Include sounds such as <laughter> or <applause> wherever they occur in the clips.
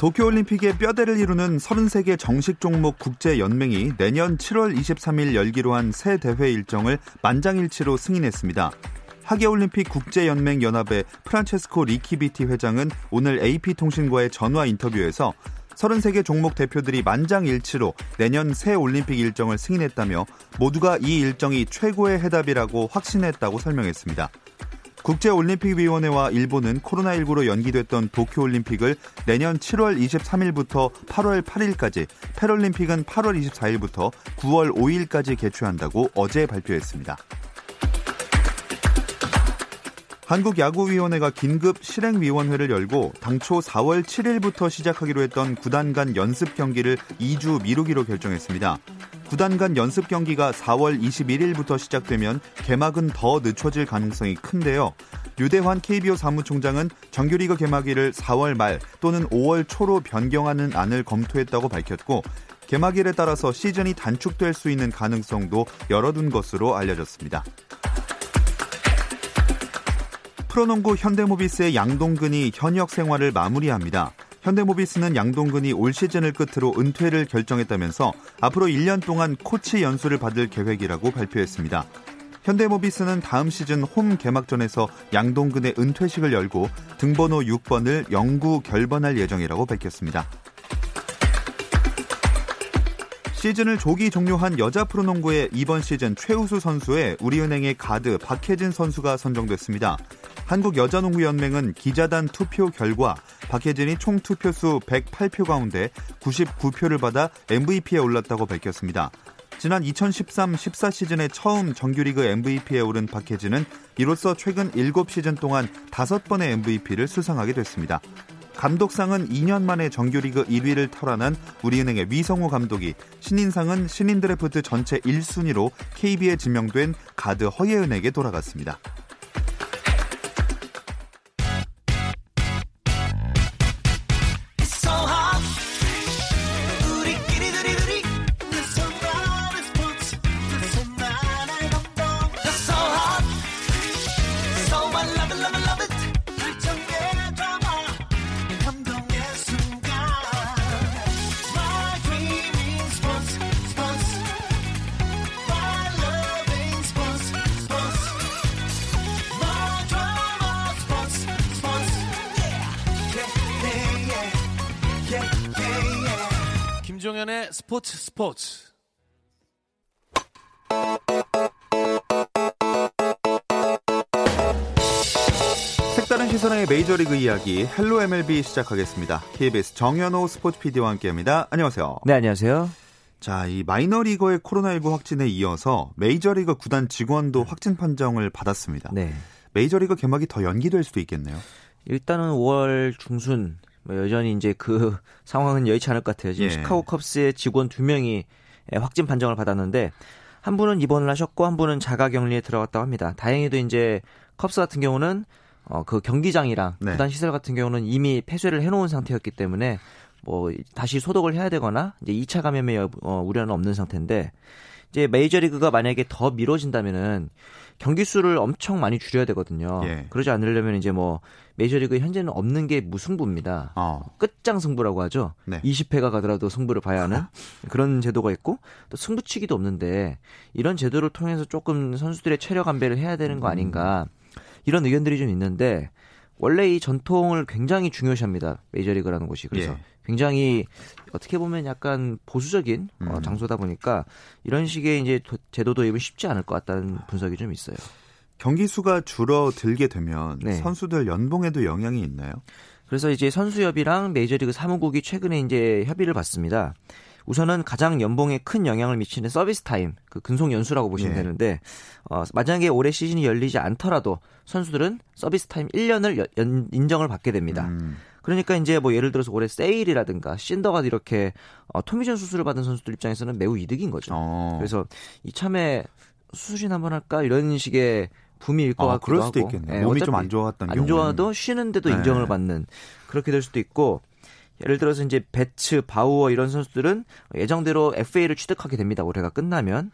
도쿄올림픽의 뼈대를 이루는 33개 정식 종목 국제연맹이 내년 7월 23일 열기로 한 새 대회 일정을 만장일치로 승인했습니다. 하계올림픽 국제연맹 연합의 프란체스코 리치비티 회장은 오늘 AP통신과의 전화 인터뷰에서 33개 종목 대표들이 만장일치로 내년 새 올림픽 일정을 승인했다며 모두가 이 일정이 최고의 해답이라고 확신했다고 설명했습니다. 국제올림픽위원회와 일본은 코로나19로 연기됐던 도쿄올림픽을 내년 7월 23일부터 8월 8일까지, 패럴림픽은 8월 24일부터 9월 5일까지 개최한다고 어제 발표했습니다. 한국야구위원회가 긴급 실행위원회를 열고 당초 4월 7일부터 시작하기로 했던 구단 간 연습 경기를 2주 미루기로 결정했습니다. 구단 간 연습 경기가 4월 21일부터 시작되면 개막은 더 늦춰질 가능성이 큰데요. 유대환 KBO 사무총장은 정규리그 개막일을 4월 말 또는 5월 초로 변경하는 안을 검토했다고 밝혔고 개막일에 따라서 시즌이 단축될 수 있는 가능성도 열어둔 것으로 알려졌습니다. 프로농구 현대모비스의 양동근이 현역 생활을 마무리합니다. 현대모비스는 양동근이 올 시즌을 끝으로 은퇴를 결정했다면서 앞으로 1년 동안 코치 연수를 받을 계획이라고 발표했습니다. 현대모비스는 다음 시즌 홈 개막전에서 양동근의 은퇴식을 열고 등번호 6번을 영구 결번할 예정이라고 밝혔습니다. 시즌을 조기 종료한 여자 프로농구의 이번 시즌 최우수 선수에 우리은행의 가드 박혜진 선수가 선정됐습니다. 한국여자농구연맹은 기자단 투표 결과 박혜진이 총 투표수 108표 가운데 99표를 받아 MVP에 올랐다고 밝혔습니다. 지난 2013-14 시즌에 처음 정규리그 MVP에 오른 박혜진은 이로써 최근 7시즌 동안 5번의 MVP를 수상하게 됐습니다. 감독상은 2년 만에 정규리그 1위를 탈환한 우리은행의 위성호 감독이 신인상은 신인 드래프트 전체 1순위로 KB에 지명된 가드 허예은에게 돌아갔습니다. 스포츠. 색다른 시선의 메이저리그 이야기 헬로 MLB 시작하겠습니다. KBS 정현호 스포츠 PD와 함께합니다. 안녕하세요. 네, 안녕하세요. 자, 이 마이너리거의 코로나19 확진에 이어서 메이저리그 구단 직원도 확진 판정을 받았습니다. 네. 메이저리그 개막이 더 연기될 수도 있겠네요. 일단은 5월 중순 뭐 여전히 이제 그 <laughs> 상황은 여의치 않을 것 같아요. 지금 예. 시카고 컵스의 직원 두 명이 확진 판정을 받았는데 한 분은 입원을 하셨고 한 분은 자가 격리에 들어갔다고 합니다. 다행히도 이제 컵스 같은 경우는 어 그 경기장이랑 네. 구단 시설 같은 경우는 이미 폐쇄를 해놓은 상태였기 때문에 뭐 다시 소독을 해야 되거나 이제 2차 감염의 여- 어, 우려는 없는 상태인데 이제 메이저리그가 만약에 더 미뤄진다면은 경기 수를 엄청 많이 줄여야 되거든요. 예. 그러지 않으려면 이제 뭐 메이저리그 현재는 없는 게 무승부입니다. 어. 끝장 승부라고 하죠. 네. 20회가 가더라도 승부를 봐야 하는 <laughs> 그런 제도가 있고 또 승부치기도 없는데 이런 제도를 통해서 조금 선수들의 체력 안배를 해야 되는 거 아닌가 이런 의견들이 좀 있는데 원래 이 전통을 굉장히 중요시합니다 메이저리그라는 곳이 그래서 예. 굉장히 어떻게 보면 약간 보수적인 어, 음. 장소다 보니까 이런 식의 이제 도- 제도 도입은 쉽지 않을 것 같다는 분석이 좀 있어요. 경기 수가 줄어들게 되면 네. 선수들 연봉에도 영향이 있나요? 그래서 이제 선수협이랑 메이저리그 사무국이 최근에 이제 협의를 봤습니다. 우선은 가장 연봉에 큰 영향을 미치는 서비스 타임, 그 근속 연수라고 보시면 예. 되는데 어, 만약에 올해 시즌이 열리지 않더라도 선수들은 서비스 타임 1년을 연- 연- 인정을 받게 됩니다. 음. 그러니까 이제 뭐 예를 들어서 올해 세일이라든가 신더가드 이렇게 어, 토미존 수술을 받은 선수들 입장에서는 매우 이득인 거죠. 어. 그래서 이참에 수술이나 한번 할까 이런 식의 붐일 것 아, 같기도 그럴 수도 하고. 있겠네요. 예, 몸이 좀 안 좋았던 안. 좋아도 쉬는데도 네. 인정을 받는 그렇게 될 수도 있고 예를 들어서 이제 배츠, 바우어 이런 선수들은 예정대로 FA를 취득하게 됩니다. 올해가 끝나면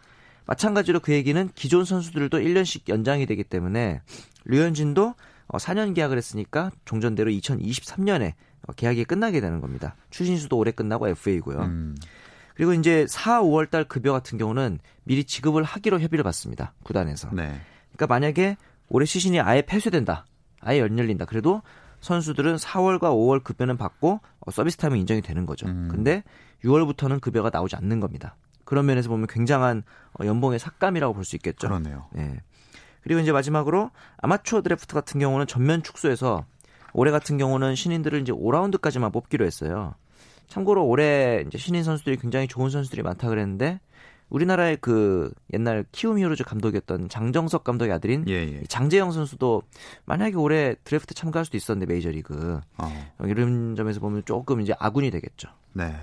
마찬가지로 그 얘기는 기존 선수들도 1년씩 연장이 되기 때문에 류현진도 어, 4년 계약을 했으니까 종전대로 2023년에 어, 계약이 끝나게 되는 겁니다. 추신수도 올해 끝나고 FA고요. 음. 그리고 이제 4, 5월 달 급여 같은 경우는 미리 지급을 하기로 협의를 받습니다. 구단에서. 네. 그러니까 만약에 올해 시즌이 아예 폐쇄된다. 아예 연 열린다. 그래도 선수들은 4월과 5월 급여는 받고 어, 서비스 타임은 인정이 되는 거죠. 음. 근데 6월부터는 급여가 나오지 않는 겁니다. 그런 면에서 보면 굉장한 어, 연봉의 삭감이라고 볼 수 있겠죠. 그러네요. 예. 그리고 이제 마지막으로 아마추어 드래프트 같은 경우는 전면 축소해서 올해 같은 경우는 신인들을 이제 5라운드까지만 뽑기로 했어요. 참고로 올해 이제 신인 선수들이 굉장히 좋은 선수들이 많다 그랬는데 우리나라의 그 옛날 키움 히어로즈 감독이었던 장정석 감독의 아들인 예, 예. 장재영 선수도 만약에 올해 드래프트 참가할 수도 있었는데 메이저리그 어. 이런 점에서 보면 조금 이제 악운이 되겠죠. 네.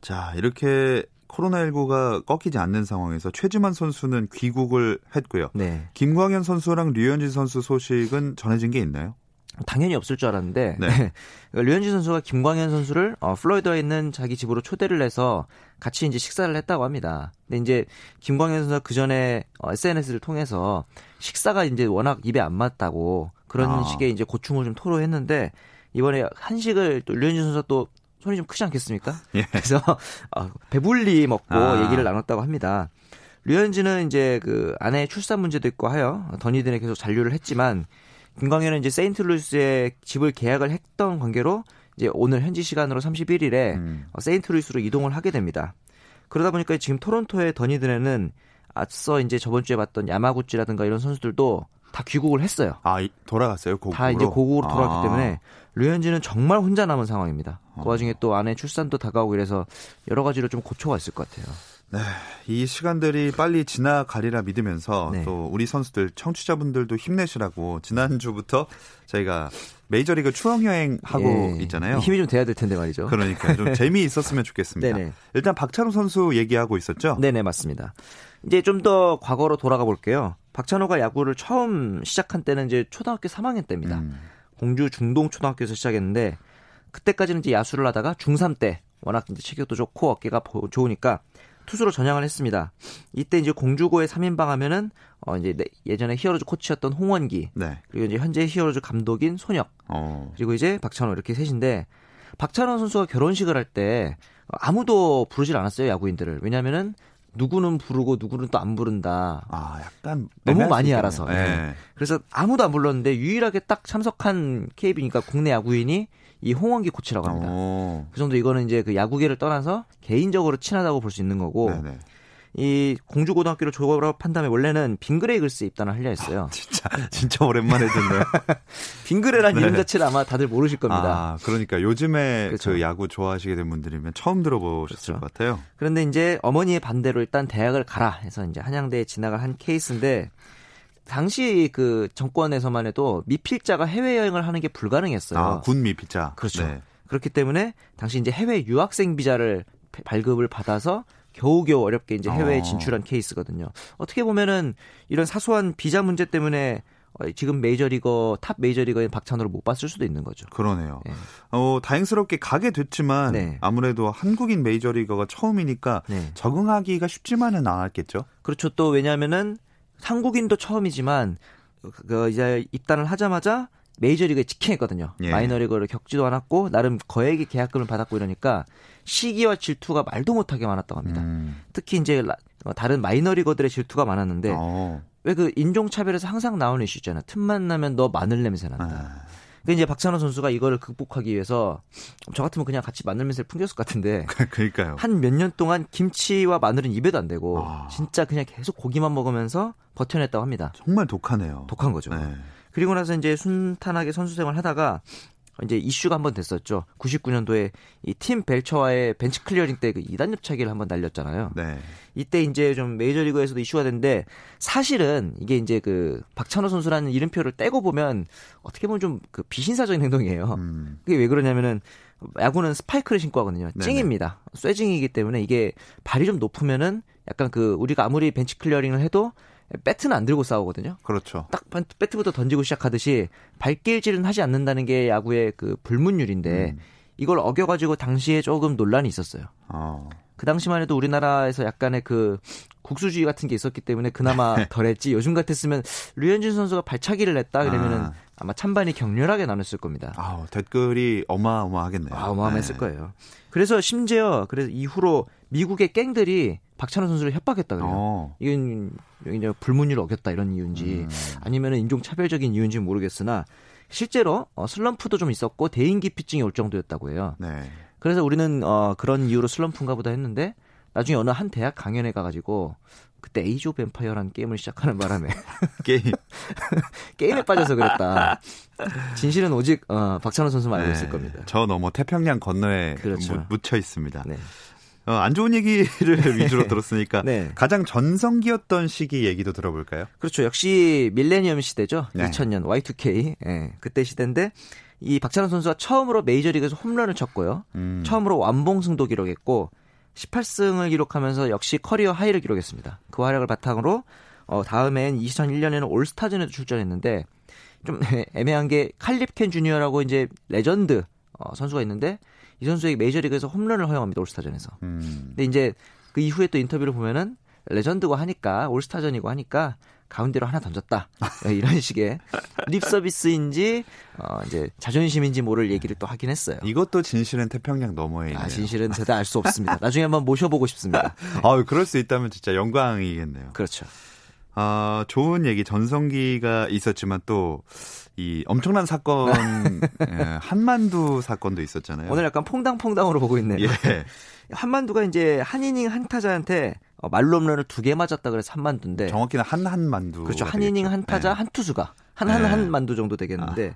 자, 이렇게 코로나19가 꺾이지 않는 상황에서 최지만 선수는 귀국을 했고요. 네. 김광현 선수랑 류현진 선수 소식은 전해진 게 있나요? 당연히 없을 줄 알았는데 네. <laughs> 그러니까 류현진 선수가 김광현 선수를 어, 플로리다에 있는 자기 집으로 초대를 해서 같이 이제 식사를 했다고 합니다. 근데 이제 김광현 선수가 그 전에 어, SNS를 통해서 식사가 이제 워낙 입에 안 맞다고 그런 아. 식의 이제 고충을 좀 토로했는데 이번에 한식을 또 류현진 선수가 또 손이 좀 크지 않겠습니까? <laughs> 예. 그래서 <laughs> 어, 배불리 먹고 아. 얘기를 나눴다고 합니다. 류현진은 이제 그 아내 출산 문제도 있고 하여 더니든에 계속 잔류를 했지만 김광현은 이제 세인트루이스에 집을 계약을 했던 관계로 이제 오늘 현지 시간으로 31일에 음. 어, 세인트루이스로 이동을 하게 됩니다. 그러다 보니까 지금 토론토의 더니든에는 앞서 이제 저번 주에 봤던 야마구치라든가 이런 선수들도 다 귀국을 했어요. 아, 이- 돌아갔어요, 고국으로. 다 이제 고국으로 돌아왔기 아. 때문에 류현진은 정말 혼자 남은 상황입니다. 그 어. 와중에 또 아내 출산도 다가오고 이래서 여러 가지로 좀 고초가 있을 것 같아요. 네, 이 시간들이 빨리 지나가리라 믿으면서 네. 또 우리 선수들 청취자분들도 힘내시라고 지난주부터 저희가 메이저리그 추억 여행 하고 예, 있잖아요. 힘이 좀 돼야 될 텐데 말이죠. 그러니까 좀 <laughs> 재미 있었으면 좋겠습니다. 네네. 일단 박찬호 선수 얘기하고 있었죠? 네네 맞습니다. 이제 좀 더 과거로 돌아가 볼게요. 박찬호가 야구를 처음 시작한 때는 이제 초등학교 3학년 때입니다. 음. 공주 중동 초등학교에서 시작했는데 그때까지는 이제 야수를 하다가 중3 때 워낙 이제 체격도 좋고 어깨가 보- 좋으니까 투수로 전향을 했습니다. 이때 이제 공주고에 3인방 하면은 어 이제 내- 예전에 히어로즈 코치였던 홍원기 네. 그리고 이제 현재 히어로즈 감독인 손혁 어. 그리고 이제 박찬호 이렇게 셋인데 박찬호 선수가 결혼식을 할 때 아무도 부르질 않았어요 야구인들을 왜냐면은 누구는 부르고 누구는 또 안 부른다 아, 약간 너무 많이. 알아서. 네. 그래서 아무도 안 불렀는데 유일하게 딱 참석한 KB니까 국내 야구인이 이 홍원기 코치라고 합니다. 어. 그 정도 이거는 이제 그 야구계를 떠나서 개인적으로 친하다고 볼 수 있는 거고 네네. 이 공주고등학교를 졸업한 다음에 원래는 빙그레이 글스에 입단을 하려 했어요. 진짜 <laughs> 진짜 오랜만에 듣네요. <laughs> 빙그레란 네. 이름 자체를 아마 다들 모르실 겁니다. 아, 그러니까 요즘에 그렇죠. 그 야구 좋아하시게 된 분들이면 처음 들어보셨을 그렇죠. 것 같아요. 그런데 이제 어머니의 반대로 일단 대학을 가라 해서 이제 한양대에 진학을 한 케이스인데 당시 그 정권에서만 해도 미필자가 해외 여행을 하는 게 불가능했어요. 아, 군 미피자. 그렇죠. 네. 그렇기 때문에 당시 이제 해외 유학생 비자를 배- 발급을 받아서 겨우겨우 어렵게 이제 해외에 어. 진출한 케이스거든요. 어떻게 보면은 이런 사소한 비자 문제 때문에 어, 지금 메이저리거 탑 메이저리거인 박찬호를 못 봤을 수도 있는 거죠. 그러네요. 네. 어, 다행스럽게 가게 됐지만 네. 아무래도 한국인 메이저리거가 처음이니까 네. 적응하기가 쉽지만은 않았겠죠. 그렇죠. 또 왜냐하면은 한국인도 처음이지만 그 이제 입단을 하자마자 메이저리그에 직행했거든요. 예. 마이너리그를 겪지도 않았고 나름 거액의 계약금을 받았고 이러니까 시기와 질투가 말도 못하게 많았다고 합니다. 음. 특히 이제 라- 어, 다른 마이너리거들의 질투가 많았는데 어. 왜그 인종차별에서 항상 나오는 이슈 있잖아. 틈만 나면 너 마늘 냄새 난다. 아, 그 이제 박찬호 선수가 이거를 극복하기 위해서 저 같으면 그냥 같이 마늘 냄새를 풍겼을 것 같은데 <laughs> 그러니까요. 한 몇 년 동안 김치와 마늘은 입에도 안 대고 아. 진짜 그냥 계속 고기만 먹으면서 버텨냈다고 합니다. 정말 독하네요. 독한 거죠. 네. 그리고 나서 이제 순탄하게 선수 생활 하다가 이제 이슈가 한 번 됐었죠. 99년도에 이 팀 벨처와의 벤치 클리어링 때 그 2단 옆차기를 한번 날렸잖아요. 네. 이때 이제 좀 메이저리그에서도 이슈가 됐는데 사실은 이게 이제 그 박찬호 선수라는 이름표를 떼고 보면 어떻게 보면 좀 그 비신사적인 행동이에요. 음. 그게 왜 그러냐면은 야구는 스파이크를 신고 하거든요. 네네. 찡입니다. 쇠징이기 때문에 이게 발이 좀 높으면은 약간 그 우리가 아무리 벤치 클리어링을 해도 배트는 안 들고 싸우거든요. 그렇죠. 딱 배트부터 던지고 시작하듯이 발길질은 하지 않는다는 게 야구의 그 불문율인데 음. 이걸 어겨가지고 당시에 조금 논란이 있었어요. 어. 그 당시만 해도 우리나라에서 약간의 그 국수주의 같은 게 있었기 때문에 그나마 <laughs> 네. 덜했지. 요즘 같았으면 류현진 선수가 발차기를 냈다 그러면은 아. 아마 찬반이 격렬하게 나눴을 겁니다. 아우, 댓글이 어마어마하겠네요. 아, 어마어마했을 네. 거예요. 그래서 심지어 그래서 이후로 미국의 갱들이 박찬호 선수를 협박했다 그래요. 어. 이건 이제 불문율을 어겼다 이런 이유인지 음. 아니면 인종 차별적인 이유인지 는 모르겠으나 실제로 어, 슬럼프도 좀 있었고 대인기피증이 올 정도였다고 해요. 네. 그래서 우리는 어, 그런 이유로 슬럼프인가 보다 했는데 나중에 어느 한 대학 강연에 가가지고 그때 Age of Empire라는 게임을 시작하는 바람에 <laughs> 게임. <laughs> 게임에 빠져서 그랬다. 진실은 오직 어, 박찬호 선수만 알고 네. 있을 겁니다. 저 너머 태평양 건너에 그렇죠. 무- 묻혀 있습니다. 네. 어, 안 좋은 얘기를 <laughs> 위주로 들었으니까 네. 가장 전성기였던 시기 얘기도 들어볼까요? 그렇죠. 역시 밀레니엄 시대죠. 네. 2000년 Y2K. 예, 그때 시대인데 이 박찬호 선수가 처음으로 메이저리그에서 홈런을 쳤고요. 음. 처음으로 완봉승도 기록했고 18승을 기록하면서 역시 career high를 기록했습니다. 그 활약을 바탕으로 어, 다음엔 2001년에는 올스타전에도 출전했는데 좀 <laughs> 애매한 게 칼 립켄 주니어라고 이제 레전드 어, 선수가 있는데 이 선수에게 메이저리그에서 홈런을 허용합니다. 올스타전에서. 음. 근데 이제 그 이후에 또 인터뷰를 보면은 레전드고 하니까 올스타전이고 하니까 가운데로 하나 던졌다 <laughs> 네, 이런 식의 립 서비스인지 어 이제 자존심인지 모를 얘기를 또 하긴 했어요. 이것도 진실은 태평양 너머에 있네요. 아 진실은 제가 알 수 <laughs> 없습니다. 나중에 한번 모셔보고 싶습니다. 아유, 그럴 수 있다면 진짜 영광이겠네요. 그렇죠. 아, 좋은 얘기 전성기가 있었지만 또 이 엄청난 사건 <laughs> 예, 한만두 사건도 있었잖아요. 오늘 약간 퐁당퐁당으로 보고 있네요. 예. <laughs> 한만두가 이제 한 이닝 한 타자한테 어, 말로 홈런을 두 개 맞았다 그래서 한만두인데 정확히는 한 한만두. 그렇죠. 한 이닝 한 타자 한 투수가 한한 네. 한 만두 정도 되겠는데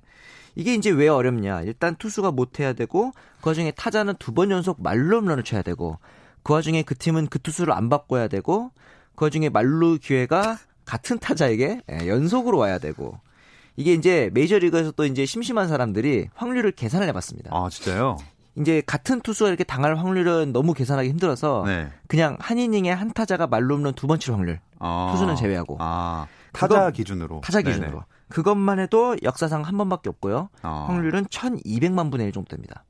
이게 이제 왜 어렵냐? 일단 투수가 못 해야 되고 그 와중에 타자는 두 번 연속 말로 홈런을 쳐야 되고 그 와중에 그 팀은 그 투수를 안 바꿔야 되고 그 와중에 말루 기회가 <laughs> 같은 타자에게 예, 연속으로 와야 되고 이게 이제 메이저리그에서 또 이제 심심한 사람들이 확률을 계산을 해봤습니다. 아, 진짜요? 이제 같은 투수가 이렇게 당할 확률은 너무 계산하기 힘들어서 네. 그냥 한 이닝에 한 타자가 말로 홈런 두번 칠 확률 아. 투수는 제외하고. 아, 타자 그거- 기준으로. 타자 네네. 기준으로 그것만 해도 역사상 한 번밖에 없고요. 아. 확률은 1200만 분의 1 정도 됩니다.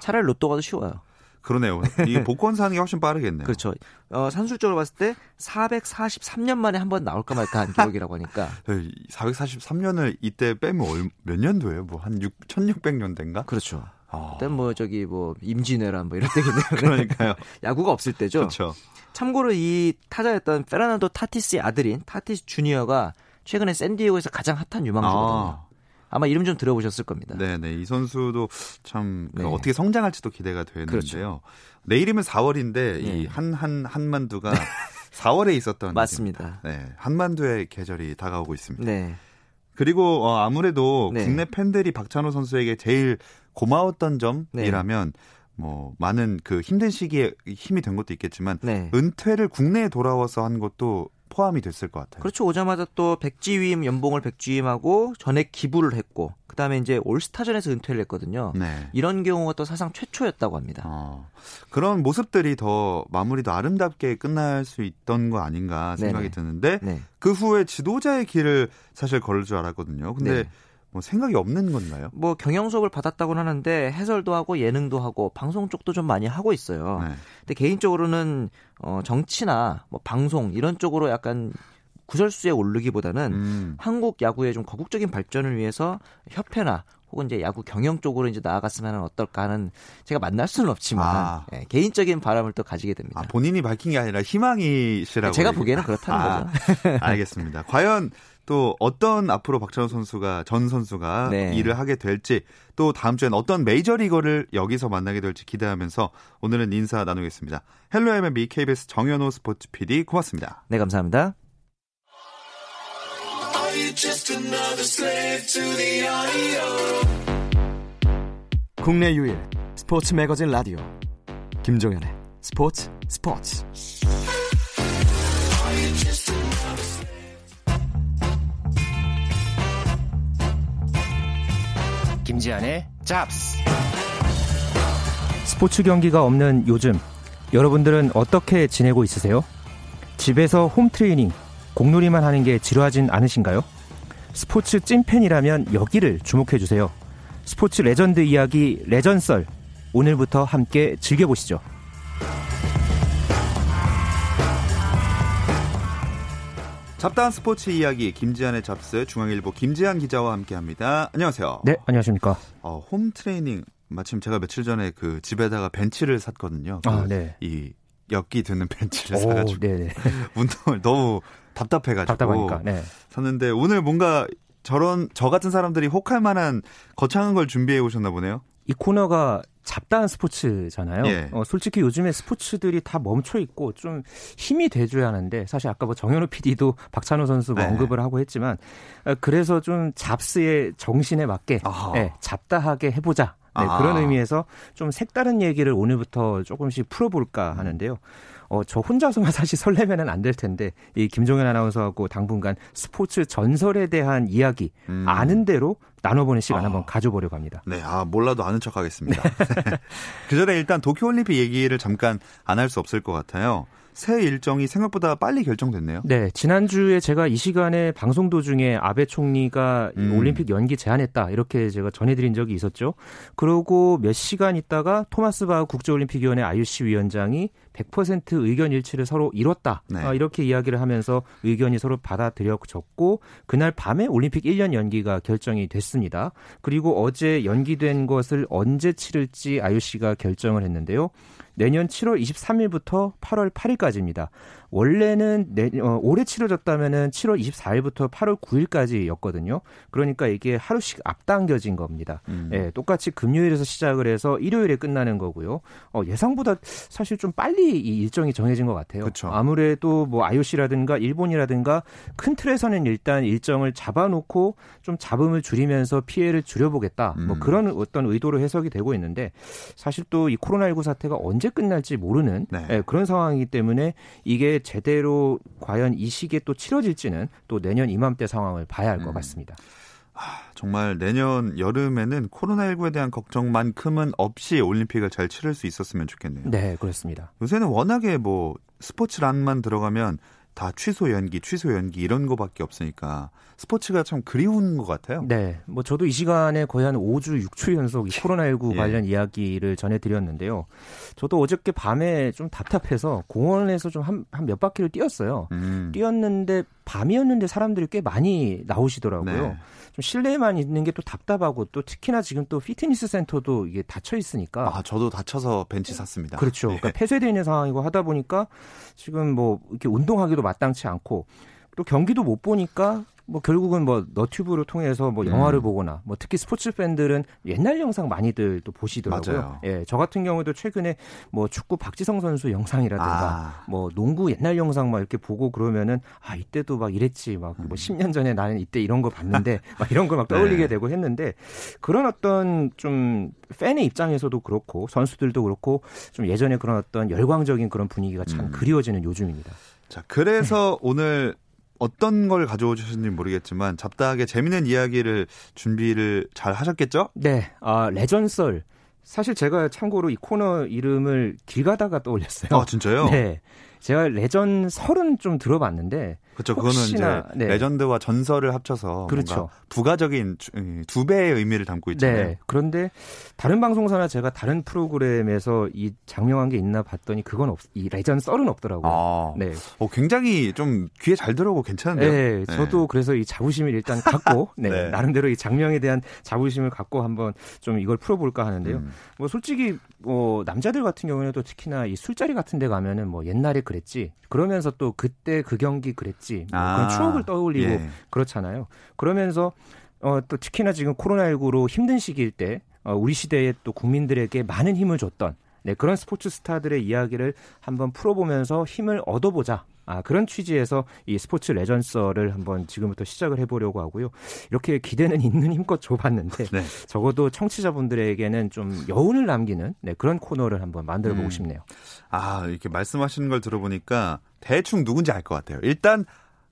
차라리 로또 가도 쉬워요. 그러네요. <laughs> 이 복권 사는 게 훨씬 빠르겠네요. 그렇죠. 어, 산술적으로 봤을 때 443년 만에 한 번 나올까 말까 한 기록이라고 하니까 <laughs> 443년을 이때 빼면 얼- 몇 년도예요? 뭐 한 1600년대인가? 그렇죠. 아, 그때 뭐 저기 뭐 임진왜란 뭐 이럴 때겠네요. <laughs> 그러니까요. 야구가 없을 때죠. 그렇죠. 참고로 이 타자였던 페르난도 타티스의 아들인 타티스 주니어가 최근에 샌디에고에서 가장 핫한 유망주거든요. 아, 아마 이름 좀 들어보셨을 겁니다. 네 네. 이 선수도 참그 네. 어떻게 성장할지도 기대가 되는데요. 그렇죠. 내일이면 4월인데 네. 이한 한 한만두가 <laughs> 4월에 있었던 맞습니다. 네, 한만두의 계절이 다가오고 있습니다. 네. 그리고 어, 아무래도 네. 국내 팬들이 박찬호 선수에게 제일 고마웠던 점이라면 뭐 많은 그 힘든 시기에 힘이 된 것도 있겠지만 네. 은퇴를 국내에 돌아와서 한 것도 포함이 됐을 것 같아요. 그렇죠. 오자마자 또 백지위임 연봉을 백지위임하고 전액 기부를 했고 그다음에 이제 올스타전에서 은퇴를 했거든요. 네. 이런 경우가 또 사상 최초였다고 합니다. 어, 그런 모습들이 더 마무리도 아름답게 끝날 수 있던 거 아닌가 생각이 네네. 드는데 네. 그 후에 지도자의 길을 사실 걸을 줄 알았거든요. 근데 네. 뭐 생각이 없는 건가요? 뭐 경영 수업을 받았다고는 하는데 해설도 하고 예능도 하고 방송 쪽도 좀 많이 하고 있어요. 네. 근데 개인적으로는 어 정치나 뭐 방송 이런 쪽으로 약간 구설수에 오르기보다는 음. 한국 야구의 좀 거국적인 발전을 위해서 협회나 혹은 이제 야구 경영 쪽으로 이제 나아갔으면 어떨까 하는 제가 만날 수는 없지만 아. 예, 개인적인 바람을 또 가지게 됩니다. 아, 본인이 밝힌 게 아니라 희망이시라고. 제가 보기에는 그렇다는 아, 거죠. <laughs> 알겠습니다. 과연 또 어떤 앞으로 박찬호 선수가 전 선수가 네. 일을 하게 될지 또 다음 주엔 어떤 메이저리거를 여기서 만나게 될지 기대하면서 오늘은 인사 나누겠습니다. Hello MLB KBS 정현호 스포츠 PD 고맙습니다. 네, 감사합니다. Are you just another slave to the audio? 국내 유일 스포츠 매거진 라디오 김종현의 스포츠 스포츠 김지한의 잡스 스포츠 경기가 없는 요즘 여러분들은 어떻게 지내고 있으세요? 집에서 홈 트레이닝, 공놀이만 하는 게 지루하진 않으신가요? 스포츠 찐팬이라면 여기를 주목해 주세요. 스포츠 레전드 이야기 레전썰 오늘부터 함께 즐겨보시죠. 잡다한 스포츠 이야기 김지한의 잡스 중앙일보 김지한 기자와 함께합니다. 안녕하세요. 네, 안녕하십니까. 어, 홈 트레이닝 마침 제가 며칠 전에 그 집에다가 벤치를 샀거든요. 그 아, 네. 이 엮기 드는 벤치를 오, 사가지고 네네. <laughs> 운동을 너무 답답해가지고 답답하니까. 네. 샀는데 오늘 뭔가 저런 저 같은 사람들이 혹할 만한 거창한 걸 준비해 오셨나 보네요. 이 코너가 잡다한 스포츠잖아요. 예. 어, 솔직히 요즘에 스포츠들이 다 멈춰 있고 좀 힘이 돼줘야 하는데 사실 아까 뭐 정현우 PD도 박찬호 선수 뭐 네. 언급을 하고 했지만 어, 그래서 좀 잡스의 정신에 맞게. 예, 잡다하게 해보자. 네, 아. 그런 의미에서 좀 색다른 얘기를 오늘부터 조금씩 풀어볼까 하는데요. 어, 저 혼자서만 <laughs> 사실 설레면은 안 될 텐데, 이 김종현 아나운서하고 당분간 스포츠 전설에 대한 이야기, 음. 아는 대로 나눠보는 시간 아. 한번 가져보려고 합니다. 네, 아 몰라도 아는 척하겠습니다. <laughs> 그 전에 일단 도쿄올림픽 얘기를 잠깐 안 할 수 없을 것 같아요. 새 일정이 생각보다 빨리 결정됐네요. 네, 지난주에 제가 이 시간에 방송 도중에 아베 총리가 이 음. 올림픽 연기 제안했다 이렇게 제가 전해드린 적이 있었죠. 그러고 몇 시간 있다가 토마스 바흐 국제올림픽위원회 IOC 위원장이 100% 의견 일치를 서로 이뤘다. 네. 아, 이렇게 이야기를 하면서 의견이 서로 받아들여졌고 그날 밤에 올림픽 1년 연기가 결정이 됐습니다. 그리고 어제 연기된 것을 언제 치를지 IOC가 결정을 했는데요. 내년 7월 23일부터 8월 8일까지입니다. 원래는 내, 어, 올해 치러졌다면은 7월 24일부터 8월 9일까지였거든요. 그러니까 이게 하루씩 앞당겨진 겁니다. 음. 예, 똑같이 금요일에서 시작을 해서 일요일에 끝나는 거고요. 어, 예상보다 사실 좀 빨리 이 일정이 정해진 것 같아요. 그쵸. 아무래도 뭐 IOC라든가 일본이라든가 큰 틀에서는 일단 일정을 잡아놓고 좀 잡음을 줄이면서 피해를 줄여보겠다. 뭐 음. 그런 어떤 의도로 해석이 되고 있는데 사실 또 이 코로나19 사태가 언제 끝날지 모르는 네. 예, 그런 상황이기 때문에 이게 제대로 과연 이 시기에 또 치러질지는 또 내년 이맘때 상황을 봐야 할것 음. 같습니다. 정말 내년 여름에는 코로나19에 대한 걱정만큼은 없이 올림픽을 잘 치를 수 있었으면 좋겠네요. 네, 그렇습니다. 요새는 워낙에 뭐 스포츠란만 들어가면 다 취소 연기, 취소 연기 이런 거밖에 없으니까 스포츠가 참 그리운 것 같아요. 네, 뭐 저도 이 시간에 거의 한 5주, 6주 연속 이 코로나19 예. 관련 이야기를 전해드렸는데요. 저도 어저께 밤에 좀 답답해서 공원에서 좀 한 한 몇 바퀴를 뛰었어요. 음. 뛰었는데 밤이었는데 사람들이 꽤 많이 나오시더라고요. 네. 좀 실내에만 있는 게 또 답답하고 또 특히나 지금 또 피트니스 센터도 이게 닫혀 있으니까 아, 저도 다쳐서 벤치 샀습니다. 그렇죠. 네. 그러니까 폐쇄되어 있는 상황이고 하다 보니까 지금 뭐 이렇게 운동하기도 마땅치 않고 또 경기도 못 보니까 뭐 결국은 뭐 너튜브를 통해서 뭐 영화를 음. 보거나 뭐 특히 스포츠 팬들은 옛날 영상 많이들 또 보시더라고요. 맞아요. 예, 저 같은 경우도 최근에 뭐 축구 박지성 선수 영상이라든가 아, 뭐 농구 옛날 영상 막 이렇게 보고 그러면은 아 이때도 막 이랬지 막뭐 10년 전에 나는 이때 이런 거 봤는데 <laughs> 막 이런 걸 막 떠올리게 음. 네. 되고 했는데 그런 어떤 좀 팬의 입장에서도 그렇고 선수들도 그렇고 좀 예전에 그런 어떤 열광적인 그런 분위기가 참 음. 그리워지는 요즘입니다. 자, 그래서 오늘 어떤 걸 가져오 주셨는지 모르겠지만 잡다하게 재밌는 이야기를 준비를 잘 하셨겠죠? 네, 아 레전썰. 사실 제가 참고로 이 코너 이름을 길 가다가 떠올렸어요. 아, 진짜요? 네. 제가 레전 설은 좀 들어봤는데 그렇죠. 그거는 이제 네. 레전드와 전설을 합쳐서 그렇죠. 뭔가 부가적인 두 배의 의미를 담고 있잖아요. 네. 그런데 다른 방송사나 제가 다른 프로그램에서 이 장명한 게 있나 봤더니 그건 없, 이 레전 썰은 없더라고요. 아, 네. 어, 굉장히 좀 귀에 잘 들어오고 괜찮은데요. 네, 저도 그래서 이 자부심을 일단 갖고 <laughs> 네, 네. 나름대로 이 장명에 대한 자부심을 갖고 한번 좀 이걸 풀어볼까 하는데요. 음. 뭐 솔직히 뭐 남자들 같은 경우에도 특히나 이 술자리 같은 데 가면은 뭐 옛날에 그랬지. 그러면서 또 그때 그 경기 그랬지. 뭐 아, 그런 추억을 떠올리고 예. 그렇잖아요. 그러면서 어, 또 특히나 지금 코로나19로 힘든 시기일 때 어, 우리 시대에 또 국민들에게 많은 힘을 줬던 네, 그런 스포츠 스타들의 이야기를 한번 풀어보면서 힘을 얻어보자. 아, 그런 취지에서 이 스포츠 레전서를 한번 지금부터 시작을 해보려고 하고요. 이렇게 기대는 <laughs> 있는 힘껏 줘봤는데 네. 적어도 청취자분들에게는 좀 여운을 남기는 네, 그런 코너를 한번 만들어 보고 음. 싶네요. 아, 이렇게 말씀하시는 걸 들어보니까 대충 누군지 알 것 같아요. 일단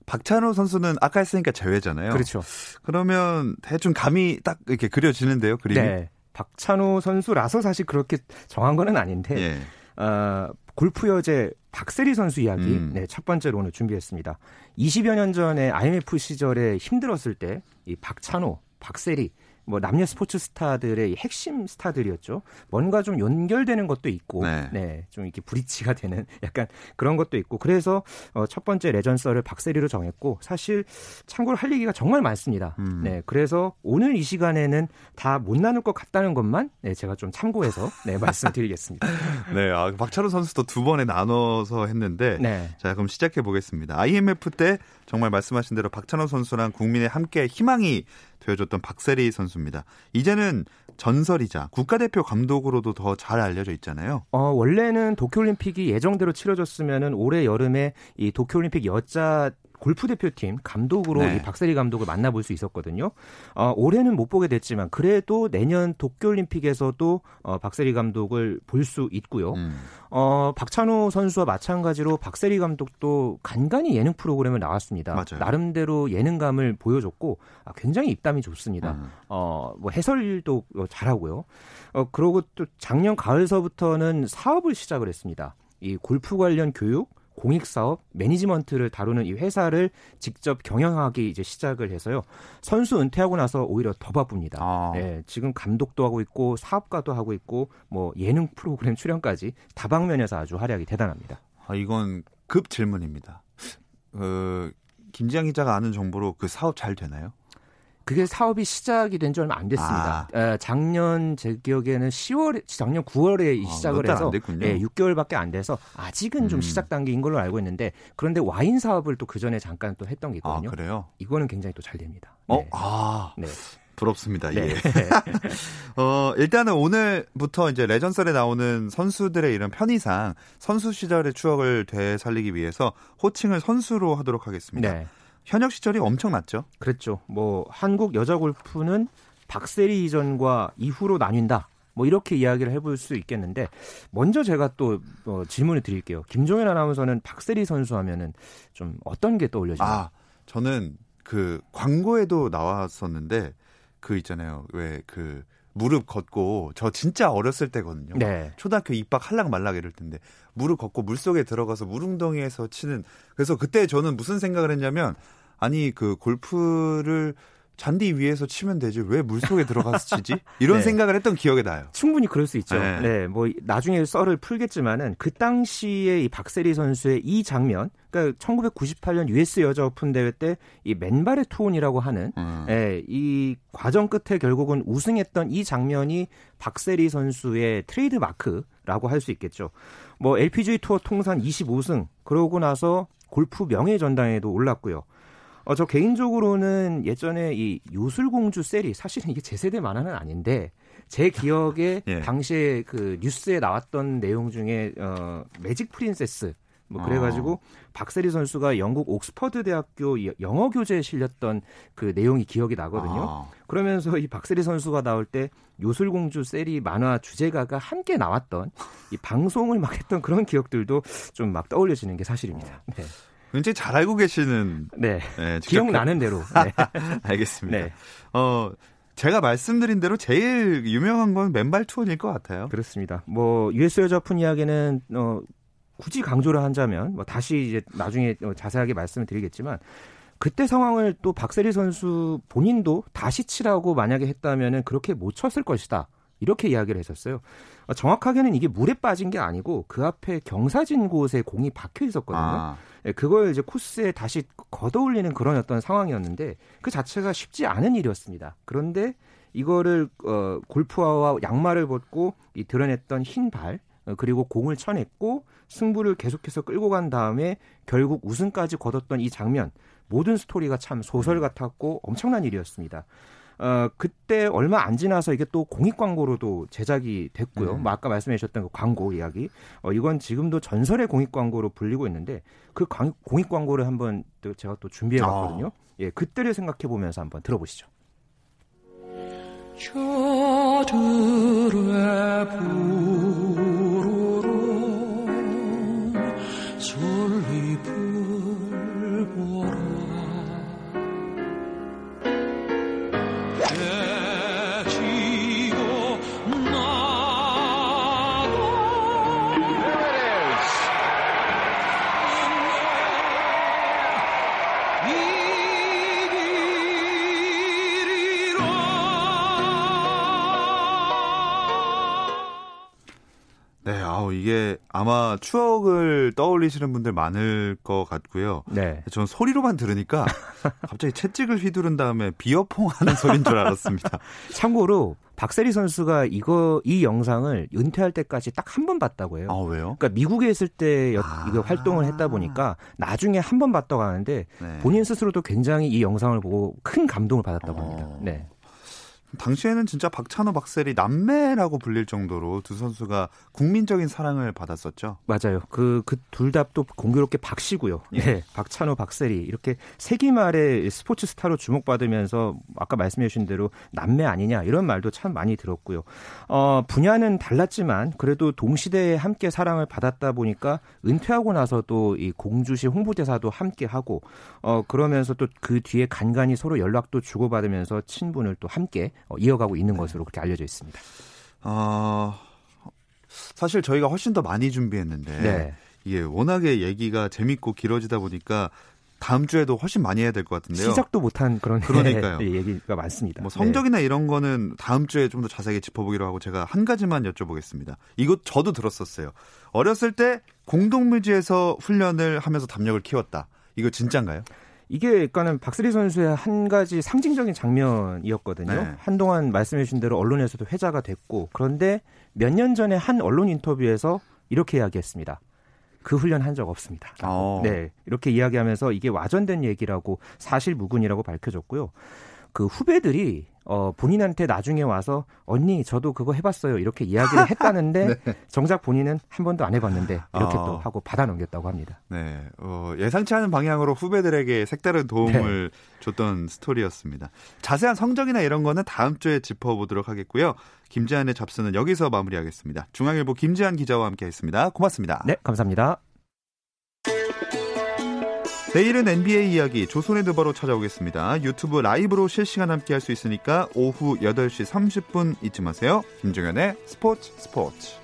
박찬호 선수는 아까 했으니까 제외잖아요. 그렇죠. 그러면 대충 감이 딱 이렇게 그려지는데요, 그림이. 네. 박찬호 선수라서 사실 그렇게 정한 거는 아닌데 예. 어, 골프 여제 박세리 선수 이야기 음. 네, 첫 번째로 오늘 준비했습니다. 20여 년 전에 IMF 시절에 힘들었을 때 이 박찬호, 박세리 뭐 남녀 스포츠 스타들의 이 핵심 스타들이었죠. 뭔가 좀 연결되는 것도 있고, 네. 네, 좀 이렇게 브릿지가 되는 <laughs> 약간 그런 것도 있고, 그래서 어, 첫 번째 레전서를 박세리로 정했고, 사실 참고로 할 얘기가 정말 많습니다. 음. 네, 그래서 오늘 이 시간에는 다 못 나눌 것 같다는 것만 네, 제가 좀 참고해서 네, <laughs> 말씀드리겠습니다. 네, 아, 박찬호 선수도 두 번에 나눠서 했는데 네. 자, 그럼 시작해 보겠습니다. IMF 때 정말 말씀하신 대로 박찬호 선수랑 국민의 함께 희망이 되어줬던 박세리 선수입니다. 이제는 전설이자 국가대표 감독으로도 더 잘 알려져 있잖아요. 어, 원래는 도쿄올림픽이 예정대로 치러졌으면은 올해 여름에 이 도쿄올림픽 여자 골프 대표팀 감독으로 네. 이 박세리 감독을 만나볼 수 있었거든요. 어, 올해는 못 보게 됐지만 그래도 내년 도쿄올림픽에서도 어, 박세리 감독을 볼 수 있고요. 음. 어, 박찬호 선수와 마찬가지로 박세리 감독도 간간히 예능 프로그램을 나왔습니다. 맞아요. 나름대로 예능감을 보여줬고 아, 굉장히 입담이 좋습니다. 음. 어, 뭐 해설도 어, 잘하고요. 어, 그러고 또 작년 가을서부터는 사업을 시작을 했습니다. 이 골프 관련 교육, 공익 사업, 매니지먼트를 다루는 이 회사를 직접 경영하기 이제 시작을 해서요. 선수 은퇴하고 나서 오히려 더 바쁩니다. 아. 예, 지금 감독도 하고 있고 사업가도 하고 있고 뭐 예능 프로그램 출연까지 다방면에서 아주 활약이 대단합니다. 아, 이건 급 질문입니다. 어, 김지영 기자가 아는 정보로 그 사업 잘 되나요? 그게 사업이 시작이 된 지 얼마 안 됐습니다. 에, 작년 제 기억에는 10월, 작년 9월에 아, 시작을 해서. 예, 6개월밖에 안 돼서 아직은 좀 음. 시작 단계인 걸로 알고 있는데 그런데 와인 사업을 또 그 전에 잠깐 또 했던 게 아, 있거든요. 그래요? 이거는 굉장히 또 잘 됩니다. 어? 네. 아, 네. 부럽습니다. 네. 예. <laughs> <laughs> 어, 일단은 오늘부터 이제 레전설에 나오는 선수들의 이런 편의상 선수 시절의 추억을 되살리기 위해서 호칭을 선수로 하도록 하겠습니다. 네. 현역 시절이 엄청났죠? 그랬죠. 뭐 한국 여자 골프는 박세리 이전과 이후로 나뉜다. 뭐 이렇게 이야기를 해볼 수 있겠는데 먼저 제가 또 어, 질문을 드릴게요. 김종현 아나운서는 박세리 선수 하면은 좀 어떤 게 떠올려지나요? 아, 저는 그 광고에도 나왔었는데 그 있잖아요. 왜 그 무릎 걷고 저 진짜 어렸을 때거든요. 네. 초등학교 입학 할락 말락 이럴 텐데 무릎 걷고 물 속에 들어가서 물웅덩이에서 치는 그래서 그때 저는 무슨 생각을 했냐면 아니 그 골프를 잔디 위에서 치면 되지 왜 물 속에 들어가서 <laughs> 치지 이런 네. 생각을 했던 기억이 나요. 충분히 그럴 수 있죠. 네. 네. 뭐 나중에 썰을 풀겠지만은 그 당시에 이 박세리 선수의 이 장면, 그러니까 1998년 US 여자 오픈 대회 때 이 맨발의 투혼이라고 하는 음. 예, 이 과정 끝에 결국은 우승했던 이 장면이 박세리 선수의 트레이드 마크라고 할 수 있겠죠. 뭐 LPGA 투어 통산 25승 그러고 나서 골프 명예 전당에도 올랐고요. 어, 저 개인적으로는 예전에 이 요술공주 세리 사실은 이게 제 세대 만화는 아닌데 제 기억에 <laughs> 예. 당시에 그 뉴스에 나왔던 내용 중에 어, 매직 프린세스 뭐 그래가지고 박세리 선수가 영국 옥스퍼드 대학교 영어 교재에 실렸던 그 내용이 기억이 나거든요. 아, 그러면서 이 박세리 선수가 나올 때 요술공주 세리 만화 주제가가 함께 나왔던 이 방송을 막 했던 그런 기억들도 좀 막 떠올려지는 게 사실입니다. 네. 굉장히 잘 알고 계시는 네. 네, 기억나는 대로. <laughs> 네. 알겠습니다. 네. 어 제가 말씀드린 대로 제일 유명한 건 맨발 투혼일 것 같아요. 그렇습니다. 뭐 US 여자 오픈 이야기는 어 굳이 강조를 한다면 뭐 다시 이제 나중에 어, 자세하게 말씀을 드리겠지만 그때 상황을 또 박세리 선수 본인도 다시 치라고 만약에 했다면은 그렇게 못 쳤을 것이다. 이렇게 이야기를 했었어요. 어, 정확하게는 이게 물에 빠진 게 아니고 그 앞에 경사진 곳에 공이 박혀 있었거든요. 아, 예, 그걸 이제 코스에 다시 걷어올리는 그런 어떤 상황이었는데 그 자체가 쉽지 않은 일이었습니다. 그런데 이거를 어, 골프화와 양말을 벗고 이 드러냈던 흰 발, 어, 그리고 공을 쳐냈고 승부를 계속해서 끌고 간 다음에 결국 우승까지 거뒀던 이 장면 모든 스토리가 참 소설 같았고 엄청난 일이었습니다. 어, 그때 얼마 안 지나서 이게 또 공익 광고로도 제작이 됐고요. 네. 뭐 아까 말씀해 주셨던 그 광고 이야기. 어, 이건 지금도 전설의 공익 광고로 불리고 있는데 그 광- 공익 광고를 한번 또 제가 또 준비해 봤거든요. 아. 예, 그때를 생각해 보면서 한번 들어보시죠. 저들의 부르는 이게 아마 추억을 떠올리시는 분들 많을 것 같고요. 네. 전 소리로만 들으니까 <laughs> 갑자기 채찍을 휘두른 다음에 비어퐁 하는 소리인 줄 알았습니다. <laughs> 참고로 박세리 선수가 이거 이 영상을 은퇴할 때까지 딱 한 번 봤다고 해요. 아, 왜요? 그러니까 미국에 있을 때 여- 아. 이거 활동을 했다 보니까 나중에 한 번 봤다고 하는데 네. 본인 스스로도 굉장히 이 영상을 보고 큰 감동을 받았다고 합니다. 어. 네. 당시에는 진짜 박찬호, 박세리 남매라고 불릴 정도로 두 선수가 국민적인 사랑을 받았었죠. 맞아요. 그, 그 둘 다 또 공교롭게 박씨고요. 예. 예. 박찬호, 박세리. 이렇게 세기말에 스포츠 스타로 주목받으면서 아까 말씀해 주신 대로 남매 아니냐 이런 말도 참 많이 들었고요. 어, 분야는 달랐지만 그래도 동시대에 함께 사랑을 받았다 보니까 은퇴하고 나서 또 이 공주시 홍보대사도 함께 하고 어, 그러면서 또 그 뒤에 간간히 서로 연락도 주고받으면서 친분을 또 함께 어, 이어가고 있는 것으로 그렇게 알려져 있습니다. 어, 사실 저희가 훨씬 더 많이 준비했는데 네. 이게 워낙에 얘기가 재밌고 길어지다 보니까 다음 주에도 훨씬 많이 해야 될 것 같은데요. 시작도 못한 그런 <laughs> 그러니까요. 예, 얘기가 많습니다. 뭐 네. 성적이나 이런 거는 다음 주에 좀 더 자세하게 짚어보기로 하고 제가 한 가지만 여쭤보겠습니다. 이거 저도 들었었어요. 어렸을 때 공동묘지에서 훈련을 하면서 담력을 키웠다. 이거 진짠가요? 이게 그러니까는 박세리 선수의 한 가지 상징적인 장면이었거든요. 네. 한동안 말씀해 주신 대로 언론에서도 회자가 됐고 그런데 몇 년 전에 한 언론 인터뷰에서 이렇게 이야기했습니다. 그 훈련 한 적 없습니다. 어. 네. 이렇게 이야기하면서 이게 와전된 얘기라고 사실 무근이라고 밝혀졌고요. 그 후배들이 어 본인한테 나중에 와서 언니 저도 그거 해봤어요 이렇게 이야기를 했다는데 <laughs> 정작 본인은 한 번도 안 해봤는데 이렇게 아. 또 하고 받아 넘겼다고 합니다. 네, 어, 예상치 않은 방향으로 후배들에게 색다른 도움을 네. 줬던 스토리였습니다. 자세한 성적이나 이런 거는 다음 주에 짚어보도록 하겠고요. 김재한의 잡스는 여기서 마무리하겠습니다. 중앙일보 김재한 기자와 함께했습니다. 고맙습니다. 네 감사합니다. 내일은 NBA 이야기 조선의 드바로 찾아오겠습니다. 유튜브 라이브로 실시간 함께 할 수 있으니까 오후 8시 30분 잊지 마세요. 김종현의 스포츠 스포츠.